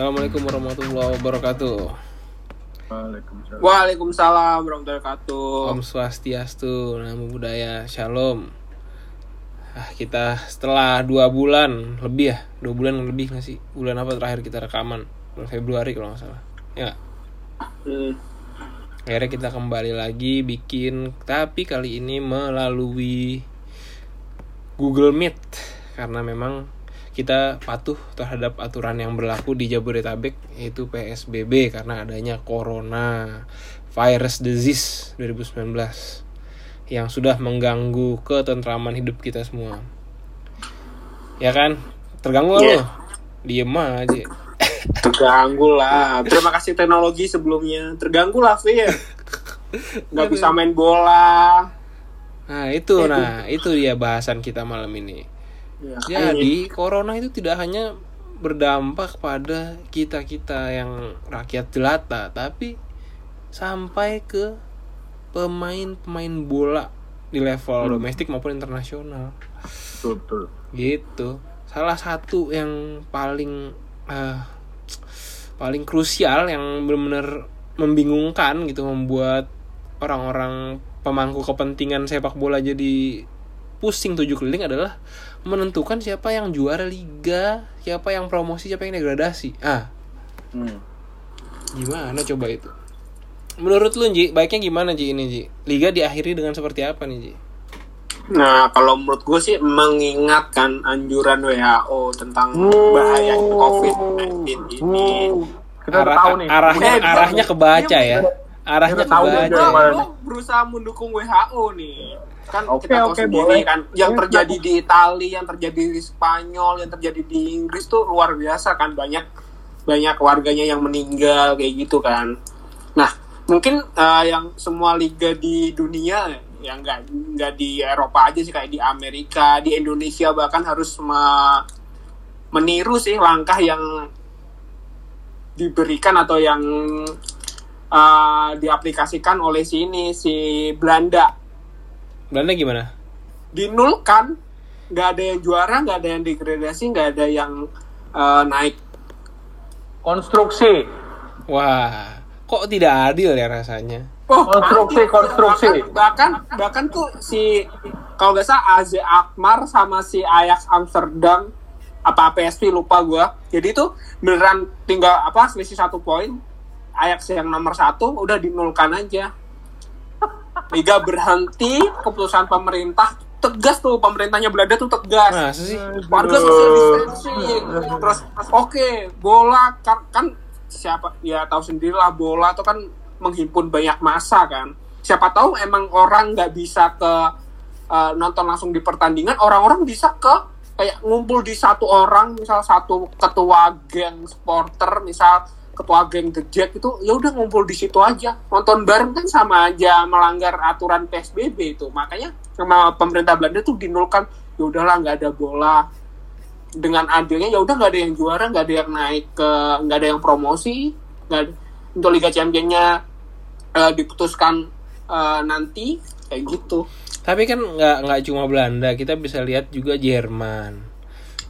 Assalamualaikum warahmatullahi wabarakatuh. Waalaikumsalam. Waalaikumsalam warahmatullahi wabarakatuh. Om Swastiastu, Namo Buddhaya, Shalom. Ah, kita setelah dua bulan lebih ya, dua bulan lebih nggak sih? Bulan apa terakhir kita rekaman? Bulan Februari kalau nggak salah. Ya? Hmm. akhirnya kita kembali lagi bikin, tapi kali ini melalui Google Meet karena memang kita patuh terhadap aturan yang berlaku di Jabodetabek yaitu PSBB karena adanya Corona Virus Disease 2019 yang sudah mengganggu ketentraman hidup kita semua. Ya kan? Terganggu Iya. lo? Diem aja. Terganggu lah. Terima kasih teknologi sebelumnya. Terganggu lah, Fir. Nggak bisa main bola. Nah itu, nah itu dia bahasan kita malam ini. Ya, Jadi corona itu tidak hanya berdampak pada kita kita yang rakyat jelata, tapi sampai ke pemain-pemain bola di level domestik maupun internasional. Betul, betul. Gitu. Salah satu yang paling eh, paling krusial yang benar-benar membingungkan gitu membuat orang-orang pemangku kepentingan sepak bola jadi pusing tujuh keliling adalah menentukan siapa yang juara liga, siapa yang promosi, siapa yang degradasi. Ah, Hmm. gimana coba itu? Menurut lu Ji, baiknya gimana Ji ini Ji? Liga diakhiri dengan seperti apa nih Ji? Nah, kalau menurut gue sih mengingatkan anjuran WHO tentang Hmm. bahaya COVID-19 ini. Kita Arah- tahu nih. arahnya Eh, arahnya kebaca dia- ya. Arahnya tahu lo berusaha mendukung WHO nih. Kan Oke, kita tahu oke, sendiri boleh. kan yang terjadi di Italia, yang terjadi di Spanyol, yang terjadi di Inggris tuh luar biasa kan banyak banyak warganya yang meninggal kayak gitu kan. Nah, mungkin eh, yang semua liga di dunia yang nggak nggak di Eropa aja sih kayak di Amerika, di Indonesia bahkan harus me- meniru sih langkah yang diberikan atau yang uh, diaplikasikan oleh sini si Belanda Belanda gimana? dinulkan nggak ada yang juara nggak ada yang degradasi nggak ada yang uh, naik Konstruksi. Wah, kok tidak adil ya rasanya? oh, Konstruksi, adil. konstruksi. bahkan, bahkan bahkan tuh si kalau nggak salah AZ Akmar sama si Ajax Amsterdam apa PSV lupa gua jadi itu beneran tinggal apa selisih satu poin Ajax yang nomor satu udah dinulkan aja. Liga berhenti keputusan pemerintah tegas tuh pemerintahnya Belanda tuh tegas. Sih? warga social distancing terus oke bola kan, kan siapa ya tahu sendirilah bola tuh kan menghimpun banyak masa kan. Siapa tahu emang orang nggak bisa ke eh, nonton langsung di pertandingan orang-orang bisa ke kayak ngumpul di satu orang misal satu ketua geng supporter misal ketua geng The Jack itu ya udah ngumpul di situ aja. Nonton bareng kan sama aja melanggar aturan PSBB itu. Makanya sama pemerintah Belanda tuh dinulkan ya udahlah nggak ada bola. Dengan adilnya ya udah nggak ada yang juara nggak ada yang naik ke nggak ada yang promosi nggak untuk Liga Championnya eh, diputuskan eh, nanti kayak gitu. Tapi kan nggak nggak cuma Belanda, kita bisa lihat juga Jerman.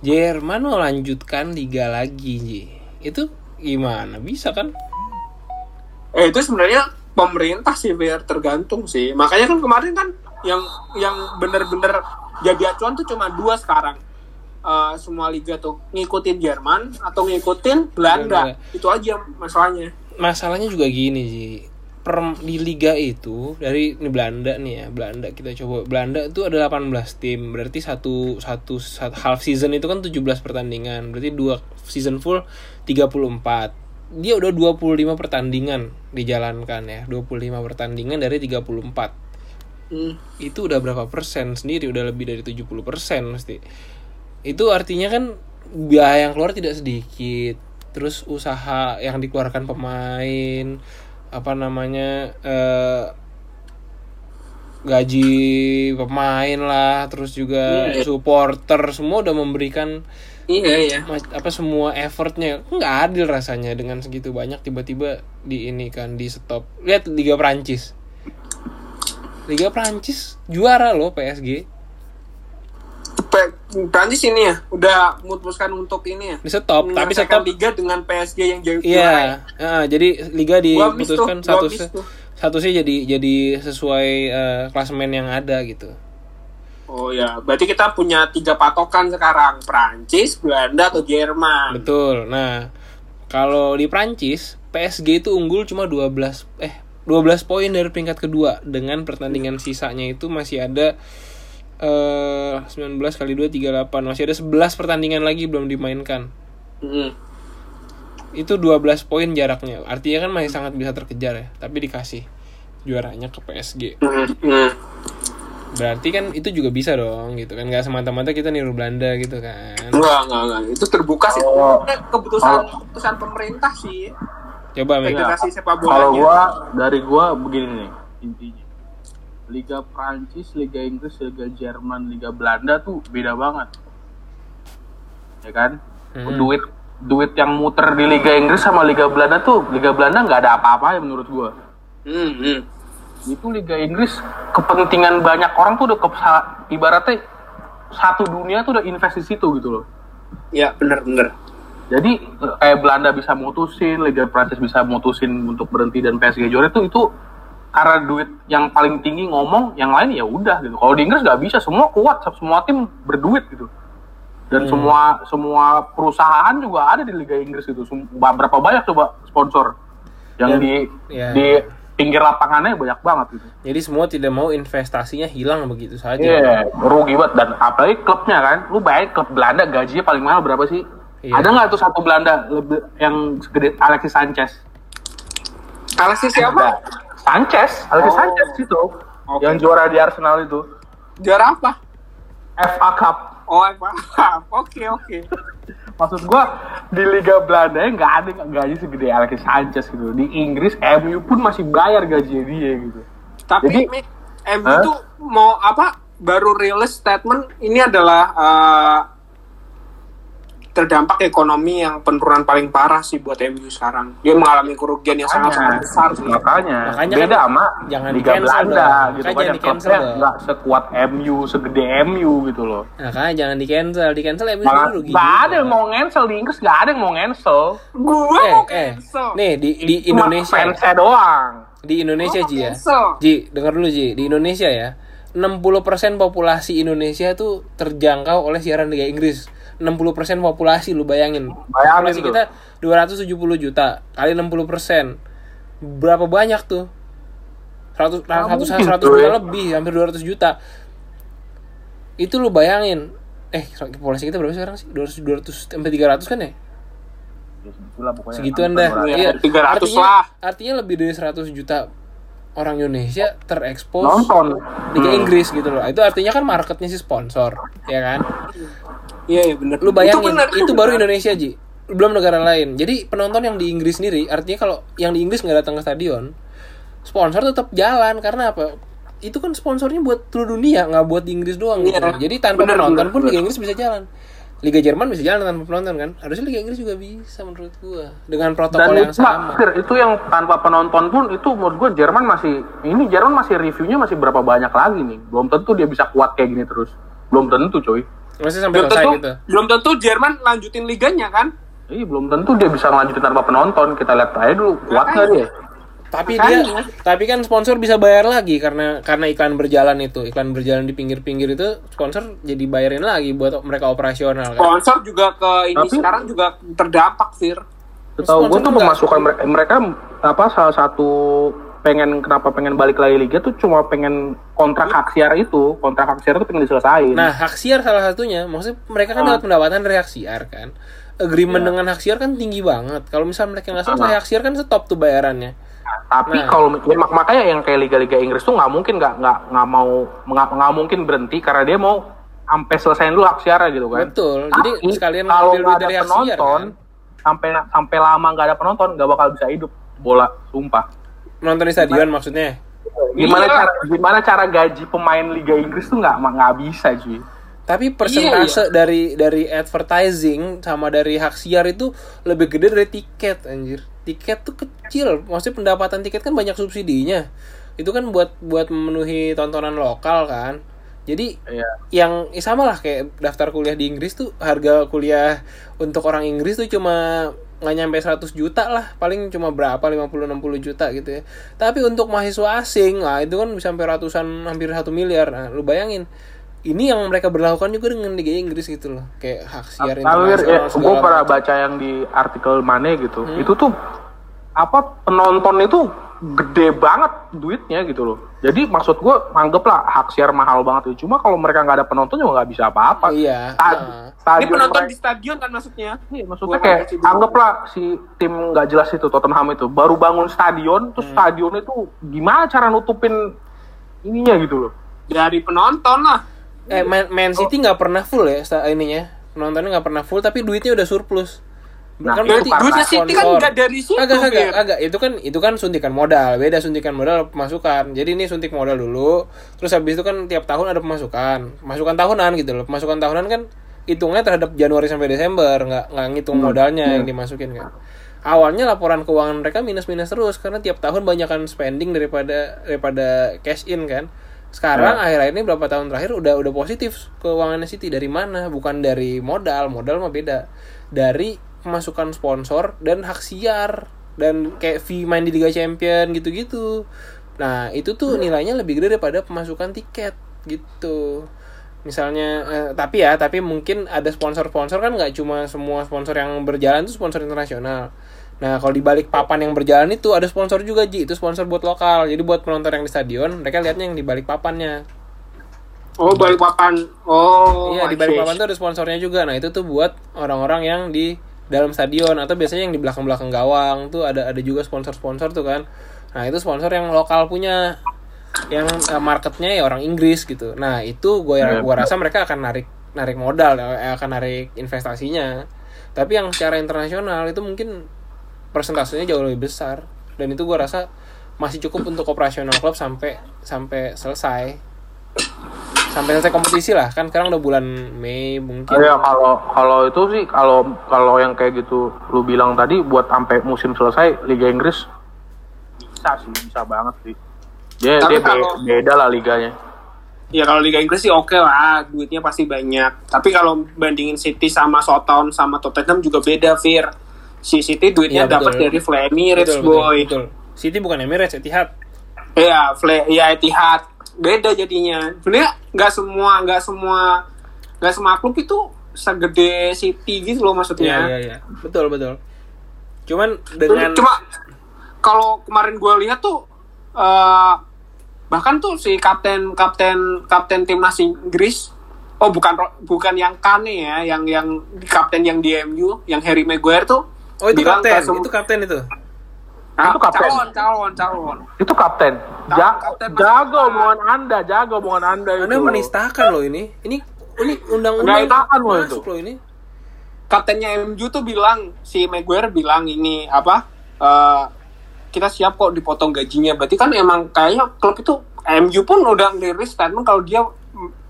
Jerman mau lanjutkan liga lagi, Ji. Itu gimana? Bisa kan? eh itu sebenarnya pemerintah sih biar tergantung sih makanya kan kemarin kan yang yang bener-bener jadi acuan tuh cuma dua sekarang Eh, semua liga tuh ngikutin Jerman atau ngikutin Belanda Belanda. itu aja masalahnya Masalahnya juga gini, Ji. Per, di liga itu dari ini Belanda nih ya, Belanda kita coba. Belanda itu ada 18 tim. Berarti satu satu, satu half season itu kan 17 pertandingan. Berarti dua season full 34. Dia udah 25 pertandingan dijalankan ya. 25 pertandingan dari 34. Hmm. itu udah berapa persen sendiri udah lebih dari 70 persen mesti itu artinya kan biaya yang keluar tidak sedikit terus usaha yang dikeluarkan pemain apa namanya eh, gaji pemain lah terus juga Iya. supporter semua udah memberikan iya iya mas- apa semua effortnya nggak adil rasanya dengan segitu banyak tiba-tiba di ini kan di stop lihat Liga Prancis Liga Prancis juara loh PSG Prancis ini ya udah memutuskan untuk ini ya. Di stop, tapi stop. liga dengan PSG yang jauh Iya, heeh, jadi liga diputuskan miss tuh. statusnya jadi jadi sesuai eh, klasemen yang ada gitu. Oh ya, berarti kita punya tiga patokan sekarang, Prancis, Belanda atau Jerman. Betul. Nah, kalau di Prancis, PSG itu unggul cuma 12 eh 12 poin dari peringkat kedua dengan pertandingan sisanya itu masih ada eh 19 kali 2 38. Masih ada 11 pertandingan lagi belum dimainkan. Mm. Itu 12 poin jaraknya. Artinya kan masih sangat bisa terkejar ya, tapi dikasih juaranya ke PSG. Mm, mm. Berarti kan itu juga bisa dong gitu kan nggak semata-mata kita niru Belanda gitu kan. Enggak, enggak, enggak. Itu terbuka sih. Kalau- Itu keputusan keputusan pemerintah sih. Coba. Federasi sepak Kalau bolanya. gua dari gua begini nih intinya. Liga Prancis, Liga Inggris, Liga Jerman, Liga Belanda tuh beda banget. Ya kan? Hmm. Duit duit yang muter di Liga Inggris sama Liga Belanda tuh Liga Belanda nggak ada apa-apa ya menurut gua. Hmm, hmm. Itu Liga Inggris kepentingan banyak orang tuh udah ke, ibaratnya satu dunia tuh udah invest di situ gitu loh. Ya, benar. Jadi kayak Belanda bisa mutusin, Liga Prancis bisa mutusin untuk berhenti dan PSG juara itu itu karena duit yang paling tinggi ngomong, yang lain ya udah gitu. Kalau di Inggris nggak bisa, semua kuat, semua tim berduit gitu. Dan semua semua perusahaan juga ada di Liga Inggris itu. Berapa banyak coba sponsor yang Dan- di ya. di pinggir lapangannya banyak banget gitu. Jadi semua tidak mau investasinya hilang begitu saja. Iya, rugi banget dan apalagi klubnya kan. Lu bayangin klub Belanda gajinya paling mahal berapa sih? Iya. Ada nggak tuh satu Belanda lebih yang segede Alexis Sanchez? Alexis siapa? Ada. Sanchez, Alexis Oh. Sanchez itu. Oke. Yang juara di Arsenal itu. Juara apa? FA Cup. Oh, apa? Oke, oke. Maksud gua di Liga Belanda ya nggak ada gaji segede Alexis Sanchez gitu. Di Inggris MU pun masih bayar gaji dia gitu. Tapi Jadi- Mi, MU Hah? tuh mau apa? Baru rilis statement ini adalah eh, terdampak ekonomi yang penurunan paling parah sih buat MU sekarang. Dia mengalami kerugian yang sangat sangat besar sih. Makanya, Makanya beda kan sama jangan Liga di-cancel Belanda dong. gitu kan klubnya dong. nggak sekuat MU, segede MU gitu loh. Makanya jangan di cancel, di cancel MU Malah rugi. juga. ada yang mau ngensel di Inggris, nggak ada yang mau ngensel. Gua Eh, mau eh, cancel. nih di di Indonesia, fansnya doang. di Indonesia Ji ya. cancel. Ji, dengar dulu Ji, di Indonesia ya. 60% populasi Indonesia tuh terjangkau oleh siaran Liga Inggris. 60% populasi lu bayangin. Bayangin populasi tuh. kita 270 juta kali 60%. Berapa banyak tuh? 100 Nggak 100 mungkin, 100 coy. juta lebih, hampir 200 juta. Itu lu bayangin. Eh, populasi kita berapa sekarang sih? 200 200 sampai 300 kan ya? Ya. Segituan dah. Ya, Iya. 300 artinya, lah. artinya lebih dari 100 juta orang Indonesia terekspos Nonton. Liga Hmm. Inggris gitu loh. Itu artinya kan marketnya si sponsor, ya kan? Iya, iya benar. Lu bayangin, benar, itu, baru. Indonesia, Ji. Belum negara lain. Jadi penonton yang di Inggris sendiri, artinya kalau yang di Inggris nggak datang ke stadion, sponsor tetap jalan karena apa? Itu kan sponsornya buat seluruh dunia, nggak buat di Inggris doang gitu. Iya. Jadi tanpa Benar, penonton benar, pun benar. Liga Inggris bisa jalan. Liga Jerman bisa jalan tanpa penonton kan? Harusnya Liga Inggris juga bisa menurut gua dengan Dan protokol yang itu, sama. Fir, itu yang tanpa penonton pun itu menurut gue Jerman masih ini Jerman masih reviewnya masih berapa banyak lagi nih. Belum tentu dia bisa kuat kayak gini terus. Belum tentu coy. Masih sampai Belum selesai tentu, gitu. belum tentu Jerman lanjutin liganya kan? Iya belum tentu dia bisa ngelanjutin tanpa penonton. Kita lihat aja dulu kuat nggak dia. Tapi Makanya. dia tapi kan sponsor bisa bayar lagi karena karena iklan berjalan itu. Iklan berjalan di pinggir-pinggir itu sponsor jadi bayarin lagi buat mereka operasional kan. Sponsor juga ke ini Tapi- sekarang juga terdampak, Fir. Setahu gue tuh pemasukan mereka, mereka apa salah satu pengen kenapa pengen balik lagi liga tuh cuma pengen kontrak hak siar itu kontrak hak siar itu pengen diselesain. Nah, hak siar salah satunya. Maksudnya mereka kan dapat pendapatan dari hak siar kan. Agreement Iya. dengan hak siar kan tinggi banget. Kalau misalnya mereka nggak selesai Sama. hak siar kan stop tuh bayarannya. Tapi Nah. kalau ya, mak- makanya yang kayak liga-liga Inggris tuh nggak mungkin nggak nggak nggak mau nggak nggak mungkin berhenti karena dia mau sampai selesaiin dulu hak siarnya gitu kan. Betul. Jadi Tapi sekalian kalau ngambil nggak duit dari ada hak siar penonton kan. sampai sampai lama nggak ada penonton nggak bakal bisa hidup bola sumpah. Nonton di stadion maksudnya. Gimana Iya. cara gimana cara gaji pemain liga Inggris tuh nggak nggak bisa cuy. Tapi Iya, persentase dari dari advertising sama dari hak siar itu lebih gede dari tiket anjir. Tiket tuh kecil. Maksudnya pendapatan tiket kan banyak subsidinya. Itu kan buat buat memenuhi tontonan lokal kan. jadi Iya. yang ya sama lah kayak daftar kuliah di Inggris tuh harga kuliah untuk orang Inggris tuh cuma nggak nyampe 100 juta lah paling cuma berapa 50-60 juta gitu ya tapi untuk mahasiswa asing lah itu kan bisa sampai ratusan hampir satu miliar nah lu bayangin ini yang mereka berlakukan juga dengan Liga Inggris gitu loh kayak hak siar Tawir, ya, gue pernah baca yang di artikel mana gitu. Itu tuh apa penonton itu gede banget duitnya gitu loh. Jadi maksud gue anggaplah hak siar mahal banget itu. Cuma kalau mereka nggak ada penonton juga nggak bisa apa-apa. iya Sta- nah. Ini stadion penonton mereka- di stadion kan maksudnya? Iya, maksudnya Gua kayak anggaplah si tim nggak jelas itu Tottenham itu baru bangun stadion, terus stadion itu gimana cara nutupin ininya gitu loh. Dari penonton lah. Eh Man, Man City nggak pernah full ya sta- ininya. Penontonnya nggak pernah full tapi duitnya udah surplus. Nah, kan berarti Duitnya City kan nggak dari situ. agak agak Fir. agak. Itu kan itu kan suntikan modal. Beda suntikan modal pemasukan. Jadi ini suntik modal dulu terus habis itu kan tiap tahun ada pemasukan. Pemasukan tahunan gitu loh. Pemasukan tahunan kan hitungnya terhadap Januari sampai Desember. Nggak nggak ngitung modalnya yang dimasukin kan. Awalnya laporan keuangan mereka minus minus terus karena tiap tahun banyakkan spending daripada daripada cash in kan sekarang akhir-akhir ini berapa tahun terakhir udah udah positif keuangannya City dari mana? Bukan dari modal. Modal mah beda. Dari pemasukan sponsor dan hak siar. Dan kayak fee main di Liga Champion gitu-gitu. Nah itu tuh nilainya lebih gede daripada pemasukan tiket gitu. Misalnya eh, tapi ya tapi mungkin ada sponsor-sponsor kan nggak cuma semua sponsor yang berjalan itu sponsor internasional nah kalau di balik papan yang berjalan itu ada sponsor juga ji. Itu sponsor buat lokal. Jadi buat penonton yang di stadion mereka lihatnya yang di balik papannya. Oh, balik papan. Oh, iya di balik papan tuh ada sponsornya juga. Nah itu tuh buat orang-orang yang di dalam stadion atau biasanya yang di belakang-belakang gawang tuh ada ada juga sponsor-sponsor tuh kan. Nah itu sponsor yang lokal punya. Yang eh, marketnya ya orang Inggris gitu. Nah itu gue Iya. gua rasa mereka akan narik narik modal eh, akan narik investasinya. Tapi yang secara internasional itu mungkin persentasenya jauh lebih besar dan itu gue rasa masih cukup untuk operasional klub sampai sampai selesai sampai selesai kompetisi lah kan sekarang udah bulan Mei mungkin Iya kalau kalau itu sih kalau kalau yang kayak gitu lu bilang tadi buat sampai musim selesai Liga Inggris bisa sih bisa banget sih. Dia Tapi dia kalau- beda lah liganya. Ya kalau Liga Inggris sih oke lah, duitnya pasti banyak. Tapi kalau bandingin City sama Southampton sama Tottenham juga beda, Fir. Si City duitnya Iya, dapat dari Fly Emirates, betul, boy. betul, betul. City bukan Emirates Etihad Iya, Fly, ya Etihad. Beda jadinya. Sebenarnya nggak semua, nggak semua, nggak semua klub itu segede City gitu loh Iya maksudnya. iya iya betul betul cuman dengan Cuma kalau kemarin gue lihat tuh eh, bahkan tuh si kapten kapten kapten timnas Inggris oh bukan bukan yang Kane ya yang yang kapten yang di MU yang Harry Maguire tuh oh itu bilang kapten. itu kapten itu? Ah, Itu kapten. calon calon calon. Itu kapten. Ja kapten masuk omongan Anda, jaga omongan Anda itu. anda menistakan loh ini. Ini ini Nggak undang-undang loh itu. loh ini. Kaptennya MU tuh bilang si Maguire bilang ini apa eh, kita siap kok dipotong gajinya. Berarti kan emang kayaknya klub itu MU pun udah ngeliris statement kalau dia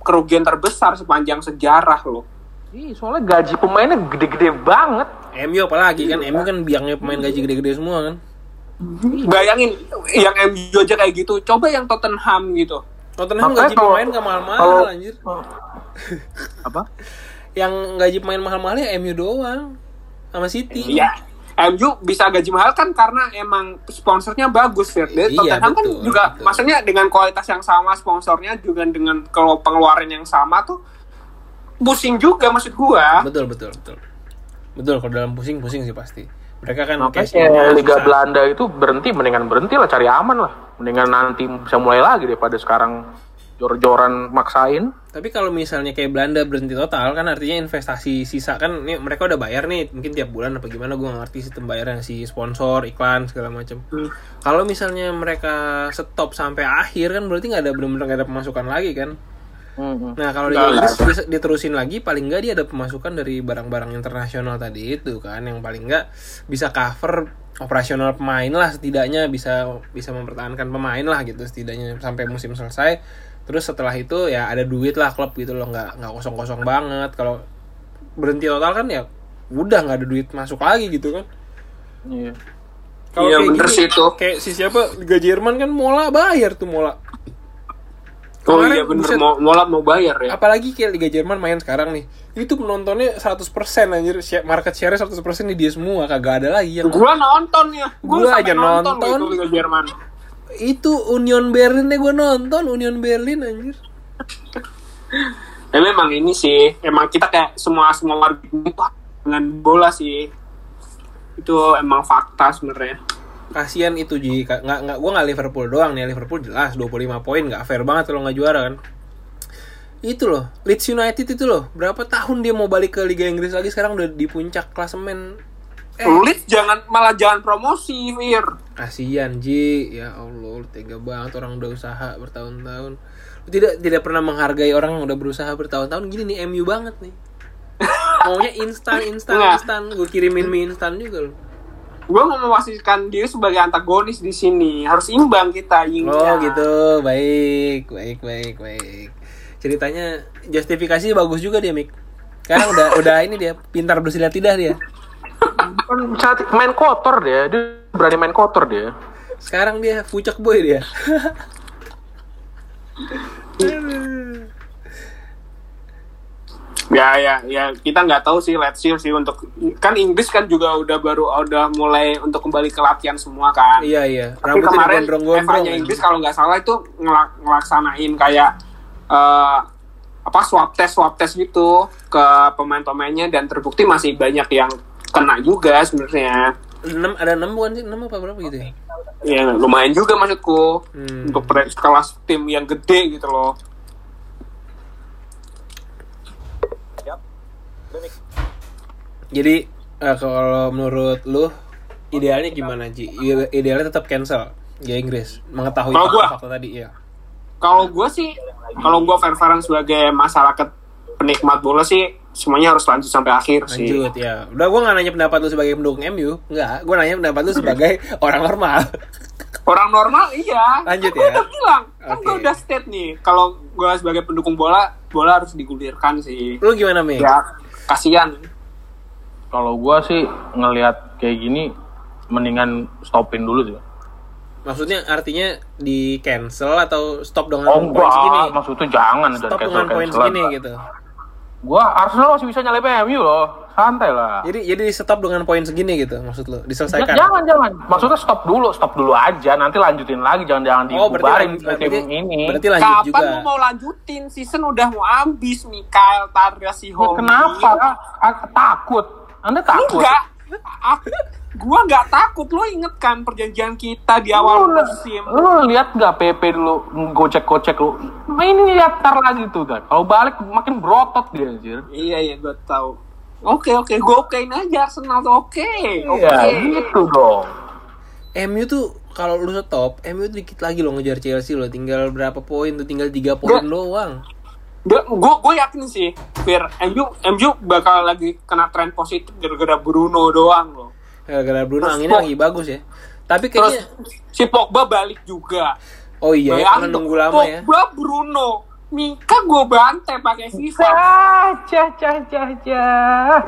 kerugian terbesar sepanjang sejarah loh Ih, soalnya gaji pemainnya gede-gede banget. MU apalagi kan? MU kan biangnya pemain gaji gede-gede semua kan? Bayangin yang MU aja kayak gitu coba yang Tottenham gitu. Tottenham Makanya gaji kalau- pemain gak mahal-mahal kalau- anjir. Apa? yang gaji pemain mahal-mahal ya MU doang sama City. Ya MU bisa gaji mahal kan karena emang sponsornya bagus Fir. Jadi Iya, Tottenham kan betul, juga betul. maksudnya dengan kualitas yang sama sponsornya juga dengan kalau pengeluaran yang sama tuh pusing juga maksud gua betul betul betul betul kalau dalam pusing pusing sih pasti mereka kan Makanya Liga susah. Belanda itu berhenti, mendingan berhenti lah, cari aman lah. Mendingan nanti bisa mulai lagi daripada sekarang jor-joran maksain. Tapi kalau misalnya kayak Belanda berhenti total kan artinya investasi sisa kan ini mereka udah bayar nih mungkin tiap bulan apa gimana gue gak ngerti sistem bayarnya si sponsor iklan segala macam. Hmm. Kalau misalnya mereka stop sampai akhir kan berarti nggak ada benar-benar nggak ada pemasukan lagi kan. Nah kalau di Nggak Inggris dis- diterusin lagi paling nggak dia ada pemasukan dari barang-barang internasional tadi itu kan yang paling nggak bisa cover operasional pemain lah setidaknya bisa bisa mempertahankan pemain lah gitu setidaknya sampai musim selesai. Terus setelah itu ya ada duit lah klub gitu loh nggak nggak kosong kosong banget. Kalau berhenti total kan ya udah nggak ada duit masuk lagi gitu kan. Iya. Iya, bener sih itu. kayak si siapa Liga Jerman kan Mola bayar tuh Mola Oh Kemarin, iya bener buset. mau Mola mau bayar ya. apalagi kayak Liga Jerman main sekarang nih itu penontonnya 100% anjir market share 100% di dia semua kagak ada lagi yang Gua nonton ya. Gua aja nonton. itu Liga Jerman. itu Union Berlin deh gue nonton Union Berlin anjir Ya memang ini sih, emang kita kayak semua semua warga dengan bola sih. Itu emang fakta sebenarnya. Kasihan itu Ji. Nggak nggak gue nggak Liverpool doang nih. Liverpool jelas 25 poin nggak fair banget kalau nggak juara kan. Itu loh Leeds United itu loh. Berapa tahun dia mau balik ke Liga Inggris lagi sekarang udah di puncak klasemen. Eh. Leeds jangan malah jangan promosi, Fir. kasihan Ji. Ya Allah tega banget orang udah usaha bertahun-tahun. Tidak tidak pernah menghargai orang yang udah berusaha bertahun-tahun. Gini nih MU banget nih. Maunya instan instan instan. Gue kirimin mie instan juga loh Gue mau mewasitkan diri sebagai antagonis di sini. Harus imbang kita yingnya. Oh gitu, baik, baik, baik, baik. Ceritanya justifikasi bagus juga dia Mik. Sekarang udah udah ini dia pintar bersilat lidah dia. Kan cantik main kotor dia, dia berani main kotor dia. Sekarang dia pucak boy dia. Ya ya ya kita nggak tahu sih let's see sih untuk kan Inggris kan juga udah baru udah mulai untuk kembali ke latihan semua kan. iya iya. Tapi Rambutnya kemarin. FA-nya Inggris kalau nggak salah itu ngelak- ngelaksanain kayak eh, apa swab test swab test gitu ke pemain-pemainnya dan terbukti masih banyak yang kena juga sebenarnya. Enam ada enam bukan sih? Enam apa berapa gitu ya? Ya lumayan juga maksudku Hmm. untuk kelas tim yang gede gitu loh. Jadi eh, kalau menurut lu idealnya gimana Ji? Ide- Idealnya tetap cancel ya Inggris mengetahui Kalau gua- fakta-fakta tadi ya. Kalau gue sih, kalau gue fair-fairan sebagai masyarakat penikmat bola sih, semuanya harus lanjut sampai akhir sih. Lanjut ya. Udah gue gak nanya pendapat lu sebagai pendukung MU, enggak. Gue nanya pendapat lu sebagai orang normal. Orang normal iya. Lanjut Kan ya. gua udah bilang, kan gue udah state nih. Kalau gue sebagai pendukung bola, bola harus digulirkan sih. Lu gimana Mik? Ya, kasihan. Kalau gua sih ngelihat kayak gini mendingan stopin dulu sih. Maksudnya artinya di cancel atau stop dengan Oh poin enggak, segini? maksudnya jangan Stop dengan poin segini gitu. Gua Arsenal masih bisa nyalip MU loh, santai lah. Jadi jadi stop dengan poin segini gitu maksud lu? Ja- Diselesaikan. jangan jangan, maksudnya stop dulu, stop dulu aja, nanti lanjutin lagi, jangan jangan Oh, berarti dibubarin tim berarti, ini. berarti lanjut Kapan juga. lu mau lanjutin? Season udah mau habis, Mikael Tarasi Ya, kenapa? Ah, takut. Anda takut? Enggak. Aku, gua nggak takut. Lo inget kan perjanjian kita di awal Lu, musim? lu lihat nggak PP dulu gocek-gocek lu? Main ini lihat tar lagi tuh kan. Kalau balik makin berotot dia anjir. Iya iya gue tahu. Oke oke gue okein aja Arsenal tuh oke. Oke. Iya, gitu dong. MU tuh kalau lu stop, MU tuh dikit lagi lo ngejar Chelsea lo, tinggal berapa poin tuh, tinggal 3 poin doang. Gue gue yakin sih, Fir, MU MU bakal lagi kena tren positif gara-gara Bruno doang loh. Gara-gara Bruno Terus anginnya Pog- lagi bagus ya. Tapi Terus kayaknya si Pogba balik juga. oh iya ya, nunggu lama ya. Pogba Bruno, Mika gue bantai pakai FIFA. Cah, cah, cah, cah.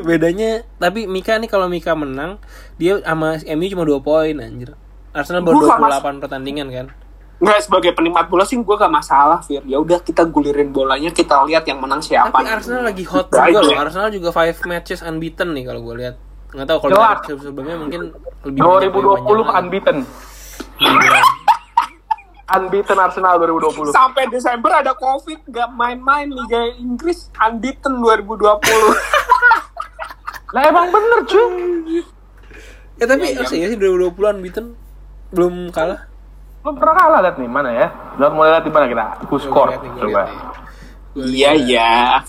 Bedanya tapi Mika nih kalau Mika menang, dia sama MU cuma 2 poin anjir. Arsenal baru Gua nggak 28 pertandingan kan. Nggak sebagai penikmat bola sih gue gak masalah, Fir. Ya udah kita gulirin bolanya, kita lihat yang menang siapa. Tapi Arsenal lagi hot juga aja. loh. Arsenal juga 5 matches unbeaten nih kalau gue lihat. Nggak tahu kalau sebelumnya mungkin lebih banyak, lebih 2020 panjang lagi. unbeaten. Unbeaten Arsenal 2020. Sampai Desember ada Covid, gak main-main Liga Inggris unbeaten 2020. Lah emang bener cuy. Ya tapi Iya, iya. oh, serius sih 2020 unbeaten belum kalah. Lu pernah kalah lihat nih mana ya? Lihat mulai lihat di mana kita? Who score? Coba. Iya iya.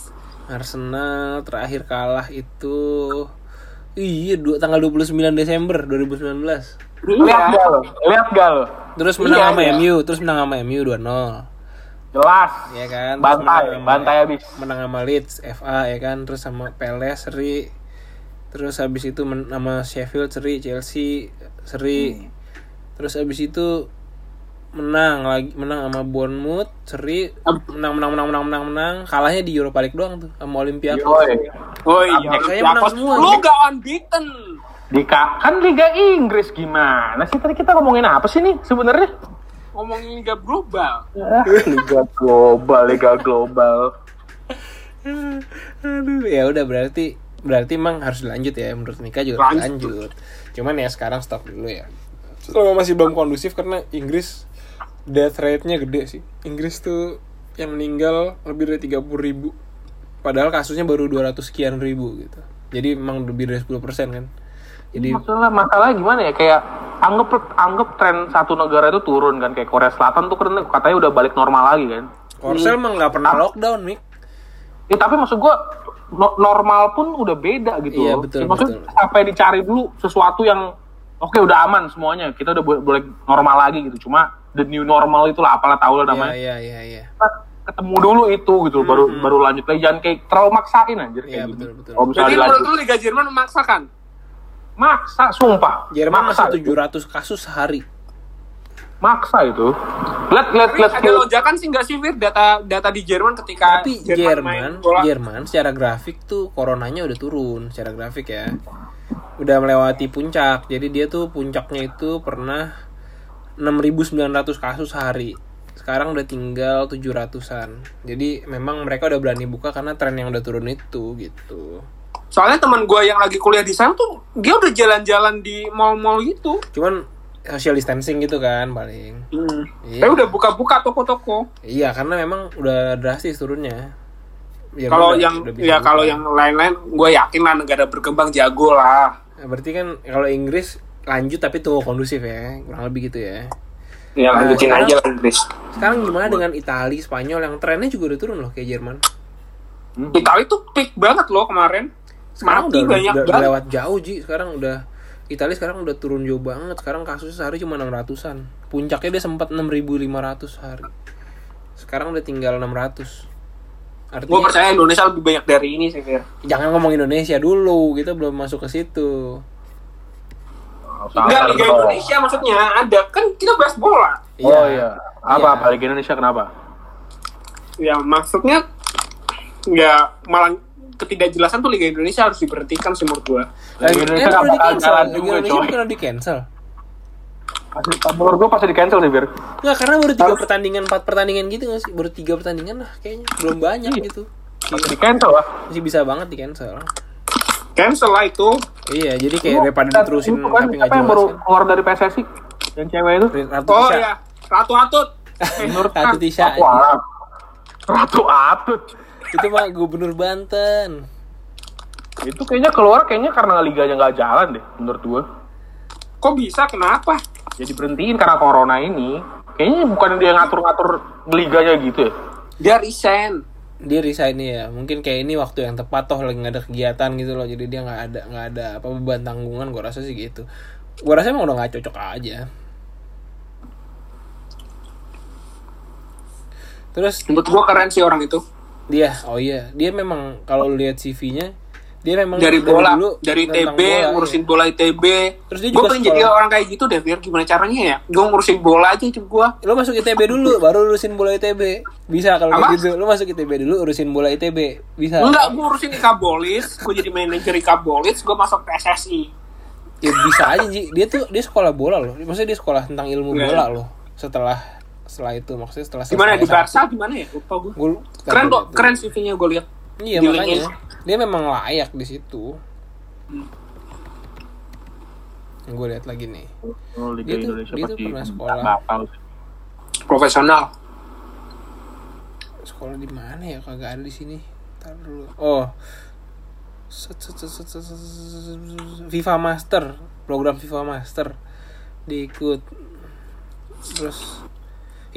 Arsenal terakhir kalah itu Iya, dua, tanggal 29 Desember 2019. Lihat gak lo? Lihat gak lo? Terus menang Iya, sama iya. MU, terus menang sama MU 2-0. Jelas. Ya kan? Terus Bantai, sama- bantai habis. Menang sama Leeds FA ya kan, terus sama Palace seri. Terus habis itu men- sama Sheffield seri, Chelsea seri. Terus habis itu menang lagi menang sama Bournemouth seri menang menang menang menang menang menang kalahnya di Europa League doang tuh sama Olympiakos. Oh iya, Kayaknya menang semua. Lu gak unbeaten. Di ka- kan Liga Inggris gimana sih tadi kita ngomongin apa sih nih sebenarnya? ngomongin liga global. Liga global, liga global. Aduh, ya udah berarti berarti emang harus dilanjut ya menurut Mika juga Lanjut. lanjut. Cuman ya sekarang stop dulu ya. Selama masih belum kondusif karena Inggris death rate-nya gede sih. Inggris tuh yang meninggal lebih dari 30 ribu. Padahal kasusnya baru 200 sekian ribu gitu. Jadi emang lebih dari 10% kan. Jadi masalah masalah gimana ya kayak anggap anggap tren satu negara itu turun kan kayak Korea Selatan tuh kan katanya udah balik normal lagi kan. Korsel emang nggak pernah lockdown, Mik. Ya tapi maksud gua no- normal pun udah beda gitu Iya, betul, Ya, maksudnya betul. sampai dicari dulu sesuatu yang oke udah aman semuanya. Kita udah bo- boleh normal lagi gitu. Cuma the new normal itulah apalah tahu lah Iya, namanya. iya, iya, iya. Kita ketemu dulu itu gitu baru baru lanjut lagi jangan kayak terlalu maksain anjir Hmm. Iya, kayak betul, gitu. betul. Kalau misalnya Jadi menurut lu Liga Jerman memaksakan? Maksa sumpah. Jerman maksa masih itu. 700 kasus sehari. maksa itu. Lihat lihat lihat ada lonjakan sih nggak sih Fir data data di Jerman ketika Tapi Jerman, bola? Jerman secara grafik tuh coronanya udah turun secara grafik ya. Udah melewati puncak. Jadi dia tuh puncaknya itu pernah 6.900 kasus sehari. Sekarang udah tinggal 700-an. Jadi memang mereka udah berani buka karena tren yang udah turun itu gitu. Soalnya teman gue yang lagi kuliah di sana tuh dia udah jalan-jalan di mall-mall gitu. Cuman social distancing gitu kan paling. Hmm. Iya. Tapi udah buka-buka toko-toko. Iya, karena memang udah drastis turunnya. Jerman Kalau yang udah ya kalau yang lain-lain gue yakin lah negara berkembang jago lah. Nah, berarti kan kalau Inggris lanjut tapi tuh kondusif ya, kurang lebih gitu ya. Ya Nah, lanjutin sekarang- aja lah Inggris. Sekarang gimana dengan Italia, Spanyol yang trennya juga udah turun loh kayak Jerman. Italia tuh peak banget loh kemarin. Sekarang Mati udah, banyak udah, udah lewat jauh Ji. Sekarang udah Italia sekarang udah turun jauh banget. Sekarang kasusnya sehari cuma 600-an. Puncaknya dia sempat 6.500 sehari. Sekarang udah tinggal 600. Gue Artinya percaya Indonesia lebih banyak dari ini sih Fir. jangan ngomong Indonesia dulu, kita belum masuk ke situ. Enggak Liga Indonesia maksudnya ada kan kita bahas bola. Oh iya. Apa Iya. apa Liga Indonesia kenapa? Ya maksudnya ya malah ketidakjelasan tuh Liga Indonesia harus diberhentikan sih menurut gue. Liga Indonesia nggak bakal di-cancel. jalan Liga juga, Indonesia coy. pernah di cancel. Menurut gua pasti di cancel sih, Bir. Enggak, karena baru tiga pertandingan, empat pertandingan gitu nggak sih? Baru tiga pertandingan lah kayaknya. Belum banyak gitu. Pasti di cancel lah. Masih bisa banget di cancel. Cancel lah itu. Iya, jadi kayak daripada Dan diterusin itu kan, tapi nggak apa yang jelas baru kan. keluar dari PSSI? Yang cewek itu? Ratu Oh Tisha. ya, Ratu Atut. Eh, Menurut Ratu Tisha. Ratu Atut. Itu mah gubernur Banten. Itu kayaknya keluar kayaknya karena liganya nggak jalan deh, menurut gua. Kok bisa? Kenapa? Jadi berhentiin karena corona ini. Kayaknya bukan dia ngatur-ngatur liganya gitu ya. Dia resign. Dia resign ya. Mungkin kayak ini waktu yang tepat toh lagi nggak ada kegiatan gitu loh. Jadi dia nggak ada nggak ada apa beban tanggungan. Gua rasa sih gitu. Gua rasa emang udah nggak cocok aja. Terus Menurut gua keren sih orang itu. Dia, oh iya, dia memang kalau lihat CV-nya, dia memang Dari bola, dulu dari TB, bola, ngurusin iya. bola ITB. Terus dia Gue juga pengen jadi orang kayak gitu deh, Fir. Gimana caranya ya? Gue ngurusin bola aja itu gua. Lo masuk ITB dulu, baru urusin bola ITB. Bisa kalau kayak gitu. Lo masuk ITB dulu, urusin bola ITB. Bisa. Enggak, gue urusin Ika Bolis. Gue jadi manajer Ika Bolis. Gue masuk PSSI. Ya bisa aja Ji. Dia tuh dia sekolah bola loh. Maksudnya dia sekolah tentang ilmu Iya. bola loh. Setelah setelah itu maksudnya setelah Gimana di selesai Barca? Gimana ya? Lupa gue. Gua, Keren kok, keren CV-nya gue lihat. Iya Di makanya. Dia memang layak di situ. Gue lihat lagi nih. Oh, Liga Dia tuh- Indonesia dia tuh pasti pernah sekolah. Profesional. Sekolah di mana ya? Kagak ada di sini. Ntar dulu. Oh. FIFA Master, program FIFA Master diikut. Terus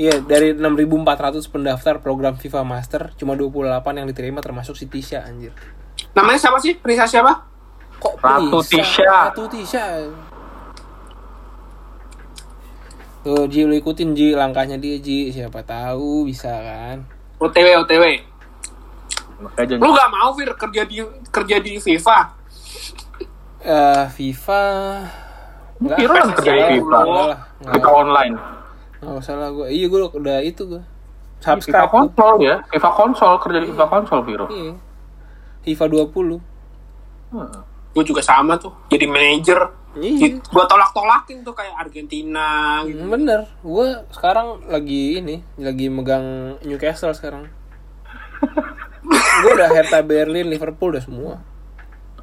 Iya, dari 6.400 pendaftar program FIFA Master, cuma 28 yang diterima termasuk si Tisha anjir. Namanya siapa sih? Prisa siapa? Kok Ratu bisa? Tisha. Ratu Tisha. Tuh, Ji, lu ikutin Ji langkahnya dia Ji, siapa tahu bisa kan. OTW, OTW. Lu gak mau, Fir, kerja di kerja di FIFA? Eh, FIFA Enggak, kerja di FIFA. FIFA online. Enggak usah lah gue. Iya, gue udah itu gue. FIFA Subscribe. tuh. konsol ya. FIFA konsol kerja di FIFA konsol, Viro. Iya. FIFA 20. Hmm. Gue juga sama tuh. Jadi manajer. Iya. Gue tolak-tolakin tuh kayak Argentina gitu. Bener, gue sekarang lagi ini, lagi megang Newcastle sekarang. gue udah Hertha Berlin, Liverpool udah semua.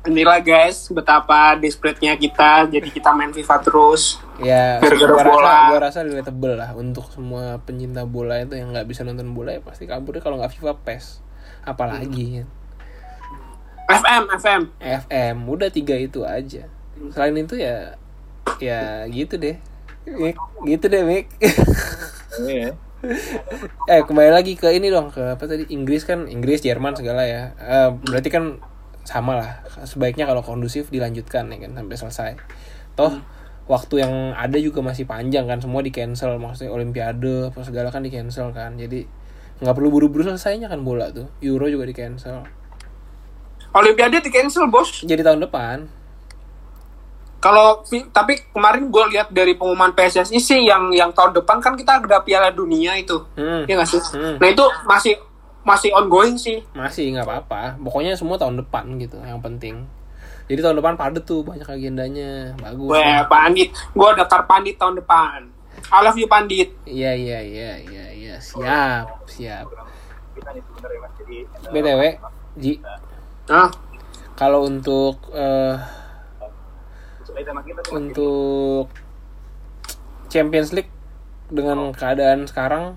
Inilah guys betapa desperate-nya kita jadi kita main FIFA terus. Ya, Gara-gara gua bola. rasa, gua rasa relatable lah untuk semua pencinta bola itu yang nggak bisa nonton bola ya pasti kaburnya kalau nggak FIFA PES. Apalagi FM FM. FM, udah tiga itu aja. Selain itu ya, ya gitu deh. Mik, gitu deh Mik. Iya. eh kembali lagi ke ini dong ke apa tadi Inggris kan Inggris Jerman segala ya Eh, berarti kan sama lah sebaiknya kalau kondusif dilanjutkan ya kan sampai selesai toh waktu yang ada juga masih panjang kan semua di cancel maksudnya Olimpiade apa segala kan di cancel kan jadi nggak perlu buru-buru selesainya kan bola tuh Euro juga di cancel Olimpiade di cancel bos. jadi tahun depan Kalau tapi kemarin gue lihat dari pengumuman PSSI sih yang yang tahun depan kan kita ada Piala Dunia itu. hmm, Iya nggak sih? Hmm. Nah itu masih masih ongoing sih. masih nggak apa-apa pokoknya semua tahun depan gitu yang penting jadi tahun depan padet tuh banyak agendanya bagus Gue Pandit, gue daftar Pandit tahun depan. I love you Pandit. Iya iya iya iya iya siap siap. btw Ji Nah, kalau untuk eh, untuk Champions League dengan keadaan sekarang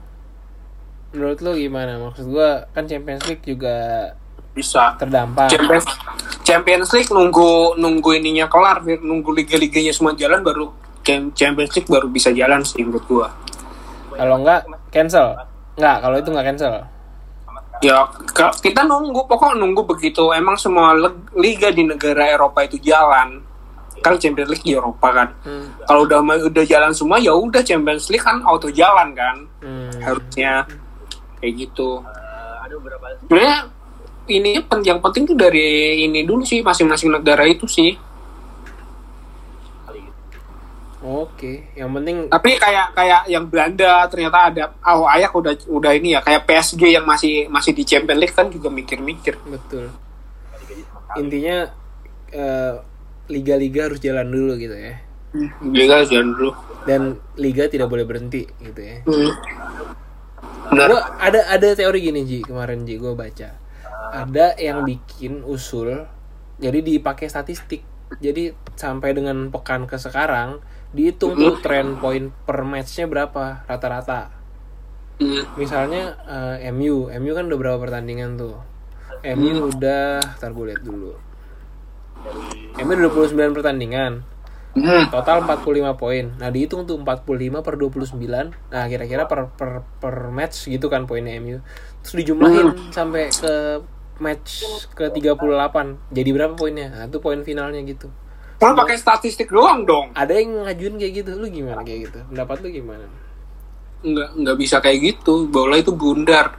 menurut lo gimana maksud gua kan Champions League juga bisa. terdampak Champions Champions League nunggu nunggu ininya kelar, nunggu liga-liganya semua jalan baru Cham- Champions League baru bisa jalan sih menurut gua. kalau enggak cancel enggak kalau itu enggak cancel Ya kita nunggu pokok nunggu begitu emang semua liga di negara Eropa itu jalan. Kan Champions League di Eropa kan. hmm. Kalau udah udah jalan semua ya udah Champions League kan auto jalan kan. Hmm. Harusnya kayak gitu. Sebenarnya ini pen- yang penting tuh dari ini dulu sih masing-masing negara itu sih. oke yang penting Tapi kayak kayak yang Belanda ternyata ada oh ayak udah udah ini ya kayak PSG yang masih masih di Champions League kan juga mikir-mikir. betul intinya eh, liga-liga harus jalan dulu gitu ya Juga jalan dulu. dan liga tidak boleh berhenti gitu ya Hmm. Gua ada ada teori gini Ji kemarin Ji gue baca. Ada yang bikin usul jadi dipakai statistik. Jadi sampai dengan pekan ke sekarang dihitung tuh tren poin per matchnya berapa rata-rata. Hmm. misalnya eh, MU MU kan udah berapa pertandingan tuh? MU udah ntar gue lihat dulu. MU udah 29 pertandingan. Total 45 poin. Nah, dihitung tuh 45 per 29. Nah, kira-kira per, per per match gitu kan poinnya MU. Terus dijumlahin sampai ke match ke 38. Jadi berapa poinnya? Nah, itu poin finalnya gitu. Kalau pakai statistik doang dong. Ada yang ngajuin kayak gitu. Lu gimana kayak gitu? Pendapat lu gimana? Nggak nggak bisa kayak gitu. Bola itu bundar.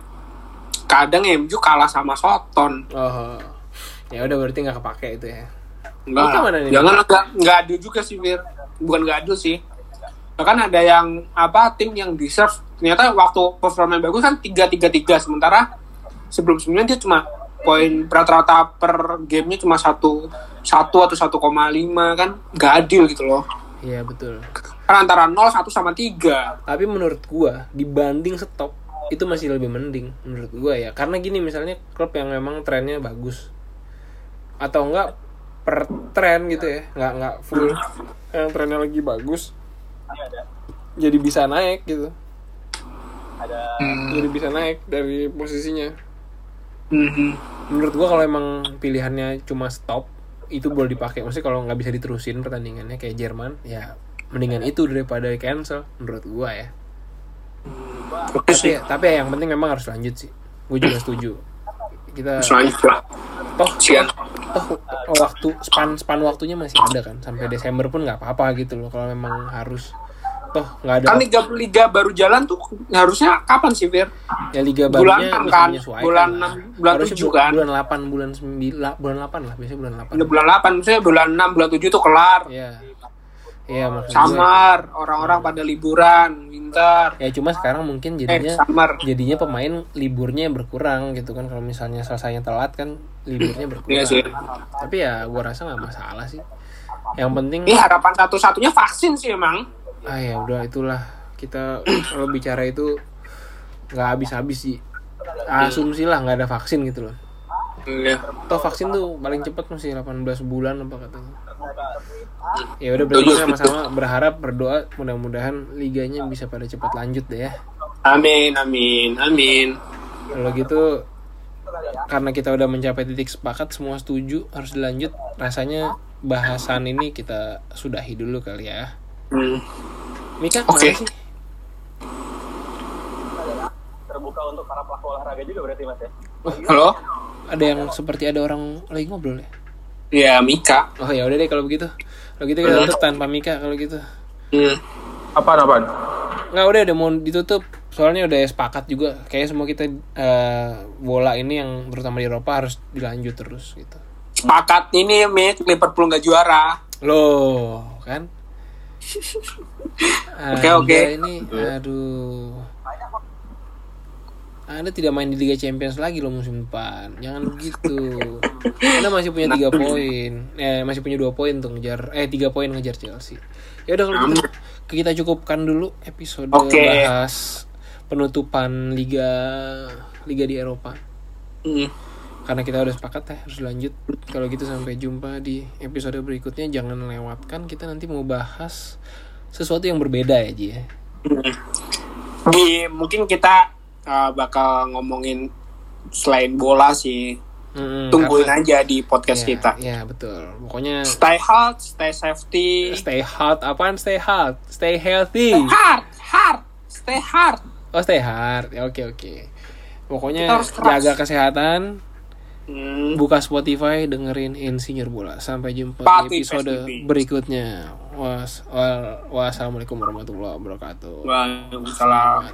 Kadang MU kalah sama Soton. Oh. Ya udah berarti nggak kepake itu ya. Enggak. Mana nih? Jangan enggak enggak adil juga sih, Fir. Bukan enggak adil sih. Bahkan ada yang apa tim yang deserve ternyata waktu performa bagus kan 3-3-3 sementara sebelum sebelumnya dia cuma poin rata-rata per gamenya cuma satu satu atau 1,5 kan nggak adil gitu loh Iya, betul. kan antara 0 1 sama 3 Tapi menurut gua dibanding stop itu masih lebih mending menurut gua ya. Karena gini misalnya klub yang memang trennya bagus atau enggak per tren gitu ya, nggak nggak full yang trennya lagi bagus. Jadi bisa naik gitu. Jadi bisa naik dari posisinya. Mhm. Menurut gua kalau emang pilihannya cuma stop itu boleh dipakai. Maksudnya kalau nggak bisa diterusin pertandingannya kayak Jerman, ya mendingan itu daripada cancel menurut gua ya. Oke sih tapi tapi yang penting memang harus lanjut sih gue juga setuju kita toh Sian. toh waktu span span waktunya masih ada kan sampai Desember pun nggak apa-apa gitu loh kalau memang harus toh nggak ada kan liga liga baru jalan tuh harusnya kapan sih Fir? ya liga bulan barunya enam bisa kan? Bulan enam, bulan tujuh kan? bulan 8 bulan 9 bulan 8 lah biasanya bulan 8 Udah bulan 8 maksudnya bulan 6 bulan 7 tuh kelar ya ya maksud gue summer orang-orang pada liburan winter. Ya cuma sekarang mungkin eh jadinya summer. jadinya pemain liburnya berkurang gitu kan. Kalau misalnya selesainya telat kan liburnya berkurang. Iya sih. tapi ya gua rasa nggak masalah sih. Yang penting Ini harapan satu-satunya vaksin sih emang. ah ya udah itulah. Kita kalau bicara itu nggak habis-habis sih. Asumsi lah nggak ada vaksin gitu loh. Iya. toh vaksin tuh paling cepat masih 18 bulan apa katanya ya udah berarti sama-sama berharap berdoa mudah-mudahan liganya bisa pada cepat lanjut deh ya. Amin, amin, amin. kalau gitu karena kita udah mencapai titik sepakat semua setuju harus dilanjut. Rasanya bahasan ini kita sudahi dulu kali ya. Hmm. Mika sih terbuka untuk para pelaku olahraga juga berarti mas ya? Halo? ada yang seperti ada orang lagi ngobrol ya Ya, Mika. oh ya udah deh kalau begitu kalau gitu kita tutup tanpa Mika kalau gitu Hmm. Apaan apaan? nggak udah udah mau ditutup soalnya udah sepakat juga kayak semua kita eh, bola ini yang terutama di Eropa harus dilanjut terus gitu Sepakat ini, Mik. Liverpool nggak juara. loh kan Oke, oke. ini aduh anda tidak main di Liga Champions lagi loh musim depan. Jangan begitu. Anda masih punya tiga poin. Eh masih punya dua poin untuk ngejar. Eh tiga poin ngejar Chelsea. Ya udah kalau gitu kita cukupkan dulu episode Oke. bahas penutupan liga liga di Eropa. Hmm. karena kita udah sepakat ya harus lanjut. Kalau gitu sampai jumpa di episode berikutnya. Jangan lewatkan. Kita nanti mau bahas sesuatu yang berbeda ya Ji ya. Hmm. Di mungkin kita uh, bakal ngomongin selain bola sih. Mm-mm, Tungguin karena- aja di podcast ya, kita. ya betul pokoknya Stay hot, stay safety. stay hot apaan stay hot stay healthy hard, hard, stay hard. oh stay hard ya oke oke pokoknya Kita harus keras. jaga kesehatan Hmm. buka Spotify dengerin Insinyur Bola sampai jumpa Pati di episode PSBB. berikutnya was, wassalamualaikum warahmatullahi wabarakatuh Waalaikumsalam.